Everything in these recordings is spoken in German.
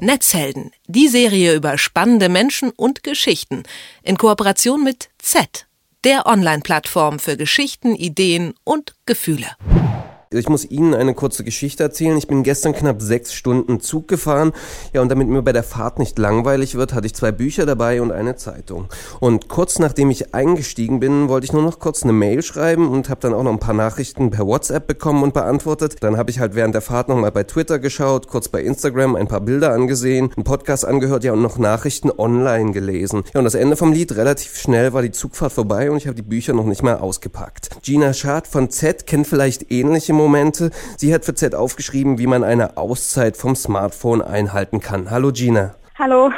Netzhelden, die Serie über spannende Menschen und Geschichten in Kooperation mit Z, der Online-Plattform für Geschichten, Ideen und Gefühle. Ich muss Ihnen eine kurze Geschichte erzählen. Ich bin gestern knapp sechs Stunden Zug gefahren. Ja, und damit mir bei der Fahrt nicht langweilig wird, hatte ich zwei Bücher dabei und eine Zeitung. Und kurz nachdem ich eingestiegen bin, wollte ich nur noch kurz eine Mail schreiben und habe dann auch noch ein paar Nachrichten per WhatsApp bekommen und beantwortet. Dann habe ich halt während der Fahrt nochmal bei Twitter geschaut, kurz bei Instagram ein paar Bilder angesehen, einen Podcast angehört, ja, und noch Nachrichten online gelesen. Ja, und das Ende vom Lied, relativ schnell war die Zugfahrt vorbei und ich habe die Bücher noch nicht mal ausgepackt. Gina Schad von Z kennt vielleicht ähnliche Momente. Sie hat für Z aufgeschrieben, wie man eine Auszeit vom Smartphone einhalten kann. Hallo Gina. Hallo.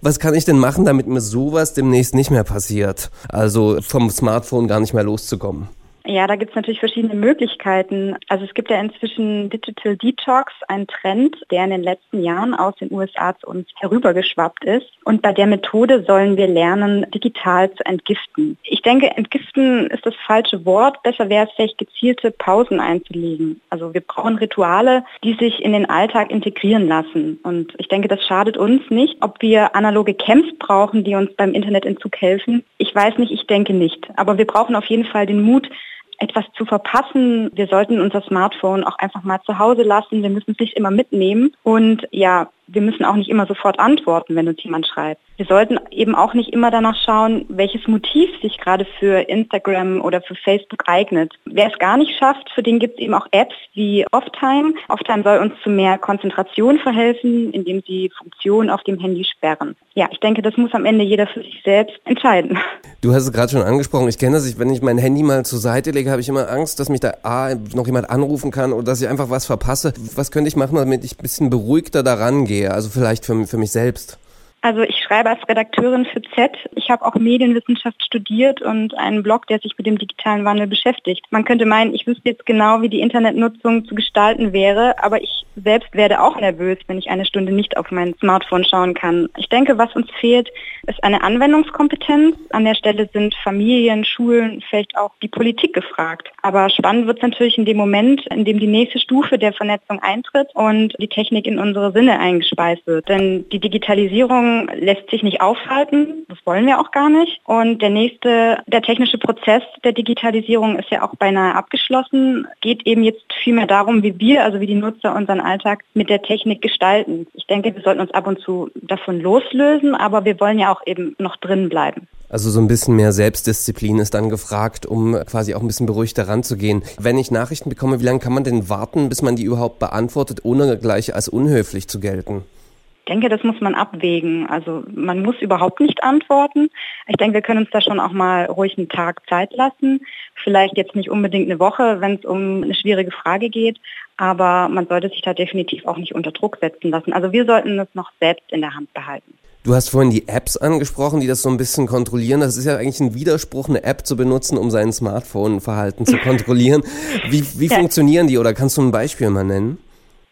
Was kann ich denn machen, damit mir sowas demnächst nicht mehr passiert? Also vom Smartphone gar nicht mehr loszukommen. Ja, da gibt es natürlich verschiedene Möglichkeiten. Also es gibt ja inzwischen Digital Detox, ein Trend, der in den letzten Jahren aus den USA zu uns herübergeschwappt ist. Und bei der Methode sollen wir lernen, digital zu entgiften. Ich denke, entgiften ist das falsche Wort. Besser wäre es vielleicht gezielte Pausen einzulegen. Also wir brauchen Rituale, die sich in den Alltag integrieren lassen. Und ich denke, das schadet uns nicht. Ob wir analoge Camps brauchen, die uns beim Internetentzug helfen, ich weiß nicht, ich denke nicht. Aber wir brauchen auf jeden Fall den Mut, etwas zu verpassen. Wir sollten unser Smartphone auch einfach mal zu Hause lassen. Wir müssen es nicht immer mitnehmen. Und ja, wir müssen auch nicht immer sofort antworten, wenn uns jemand schreibt. Wir sollten eben auch nicht immer danach schauen, welches Motiv sich gerade für Instagram oder für Facebook eignet. Wer es gar nicht schafft, für den gibt es eben auch Apps wie Offtime. Offtime soll uns zu mehr Konzentration verhelfen, indem sie Funktionen auf dem Handy sperren. Ja, ich denke, das muss am Ende jeder für sich selbst entscheiden. Du hast es gerade schon angesprochen. Ich kenne das. Wenn ich mein Handy mal zur Seite lege, habe ich immer Angst, dass mich da A, noch jemand anrufen kann oder dass ich einfach was verpasse. Was könnte ich machen, damit ich ein bisschen beruhigter daran gehe? Also vielleicht für, für mich selbst. Also ich schreibe als Redakteurin für Z. Ich habe auch Medienwissenschaft studiert und einen Blog, der sich mit dem digitalen Wandel beschäftigt. Man könnte meinen, ich wüsste jetzt genau, wie die Internetnutzung zu gestalten wäre, aber ich selbst werde auch nervös, wenn ich eine Stunde nicht auf mein Smartphone schauen kann. Ich denke, was uns fehlt, ist eine Anwendungskompetenz. An der Stelle sind Familien, Schulen, vielleicht auch die Politik gefragt. Aber spannend wird es natürlich in dem Moment, in dem die nächste Stufe der Vernetzung eintritt und die Technik in unsere Sinne eingespeist wird. Denn die Digitalisierung lässt sich nicht aufhalten. Das wollen wir auch gar nicht. Und der nächste, der technische Prozess der Digitalisierung ist ja auch beinahe abgeschlossen. Geht eben jetzt vielmehr darum, wie wir, also wie die Nutzer unseren Alltag mit der Technik gestalten. Ich denke, wir sollten uns ab und zu davon loslösen, aber wir wollen ja auch eben noch drin bleiben. Also so ein bisschen mehr Selbstdisziplin ist dann gefragt, um quasi auch ein bisschen beruhigter ranzugehen. Wenn ich Nachrichten bekomme, wie lange kann man denn warten, bis man die überhaupt beantwortet, ohne gleich als unhöflich zu gelten? Ich denke, das muss man abwägen. Also man muss überhaupt nicht antworten. Ich denke, wir können uns da schon auch mal ruhig einen Tag Zeit lassen. Vielleicht jetzt nicht unbedingt eine Woche, wenn es um eine schwierige Frage geht, aber man sollte sich da definitiv auch nicht unter Druck setzen lassen. Also wir sollten es noch selbst in der Hand behalten. Du hast vorhin die Apps angesprochen, die das so ein bisschen kontrollieren. Das ist ja eigentlich ein Widerspruch, eine App zu benutzen, um sein Smartphone-Verhalten zu kontrollieren. Wie, wie ja. funktionieren die oder kannst du ein Beispiel mal nennen?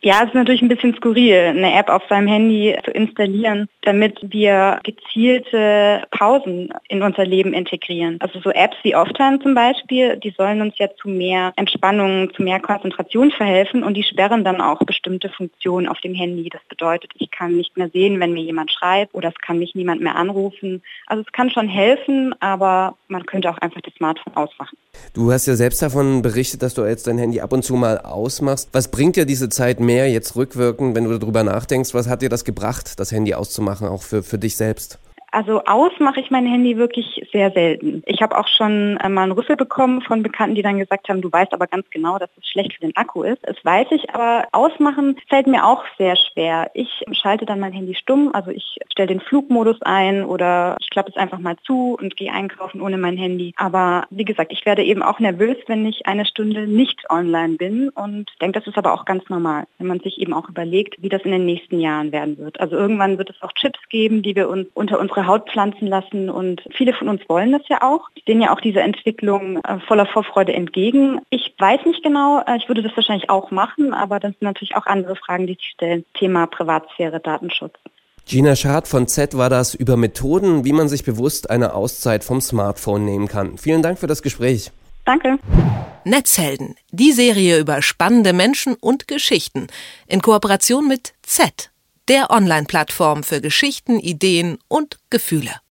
Ja, es ist natürlich ein bisschen skurril, eine App auf seinem Handy zu installieren, damit wir gezielte Pausen in unser Leben integrieren. Also so Apps wie Offtime zum Beispiel, die sollen uns ja zu mehr Entspannung, zu mehr Konzentration verhelfen und die sperren dann auch bestimmte Funktionen auf dem Handy. Das bedeutet, ich kann nicht mehr sehen, wenn mir jemand schreibt oder es kann mich niemand mehr anrufen. Also es kann schon helfen, aber man könnte auch einfach das Smartphone ausmachen. Du hast ja selbst davon berichtet, dass du jetzt dein Handy ab und zu mal ausmachst. Was bringt dir diese Zeit mehr? jetzt rückwirkend, wenn du darüber nachdenkst, was hat dir das gebracht, das Handy auszumachen, auch für, für dich selbst? Also aus mache ich mein Handy wirklich sehr selten. Ich habe auch schon äh, mal einen Rüffel bekommen von Bekannten, die dann gesagt haben, du weißt aber ganz genau, dass es schlecht für den Akku ist. Das weiß ich, aber ausmachen fällt mir auch sehr schwer. Ich schalte dann mein Handy stumm, also ich stelle den Flugmodus ein oder ich klappe es einfach mal zu und gehe einkaufen ohne mein Handy. Aber wie gesagt, ich werde eben auch nervös, wenn ich eine Stunde nicht online bin und denke, das ist aber auch ganz normal, wenn man sich eben auch überlegt, wie das in den nächsten Jahren werden wird. Also irgendwann wird es auch Chips geben, die wir uns unter unserer unsere Haut pflanzen lassen und viele von uns wollen das ja auch. Die sehen ja auch diese Entwicklung äh, voller Vorfreude entgegen. Ich weiß nicht genau, äh, ich würde das wahrscheinlich auch machen, aber das sind natürlich auch andere Fragen, die sich stellen. Thema Privatsphäre, Datenschutz. Gina Schad von Z war das über Methoden, wie man sich bewusst eine Auszeit vom Smartphone nehmen kann. Vielen Dank für das Gespräch. Danke. Netzhelden, die Serie über spannende Menschen und Geschichten in Kooperation mit Z der Online-Plattform für Geschichten, Ideen und Gefühle.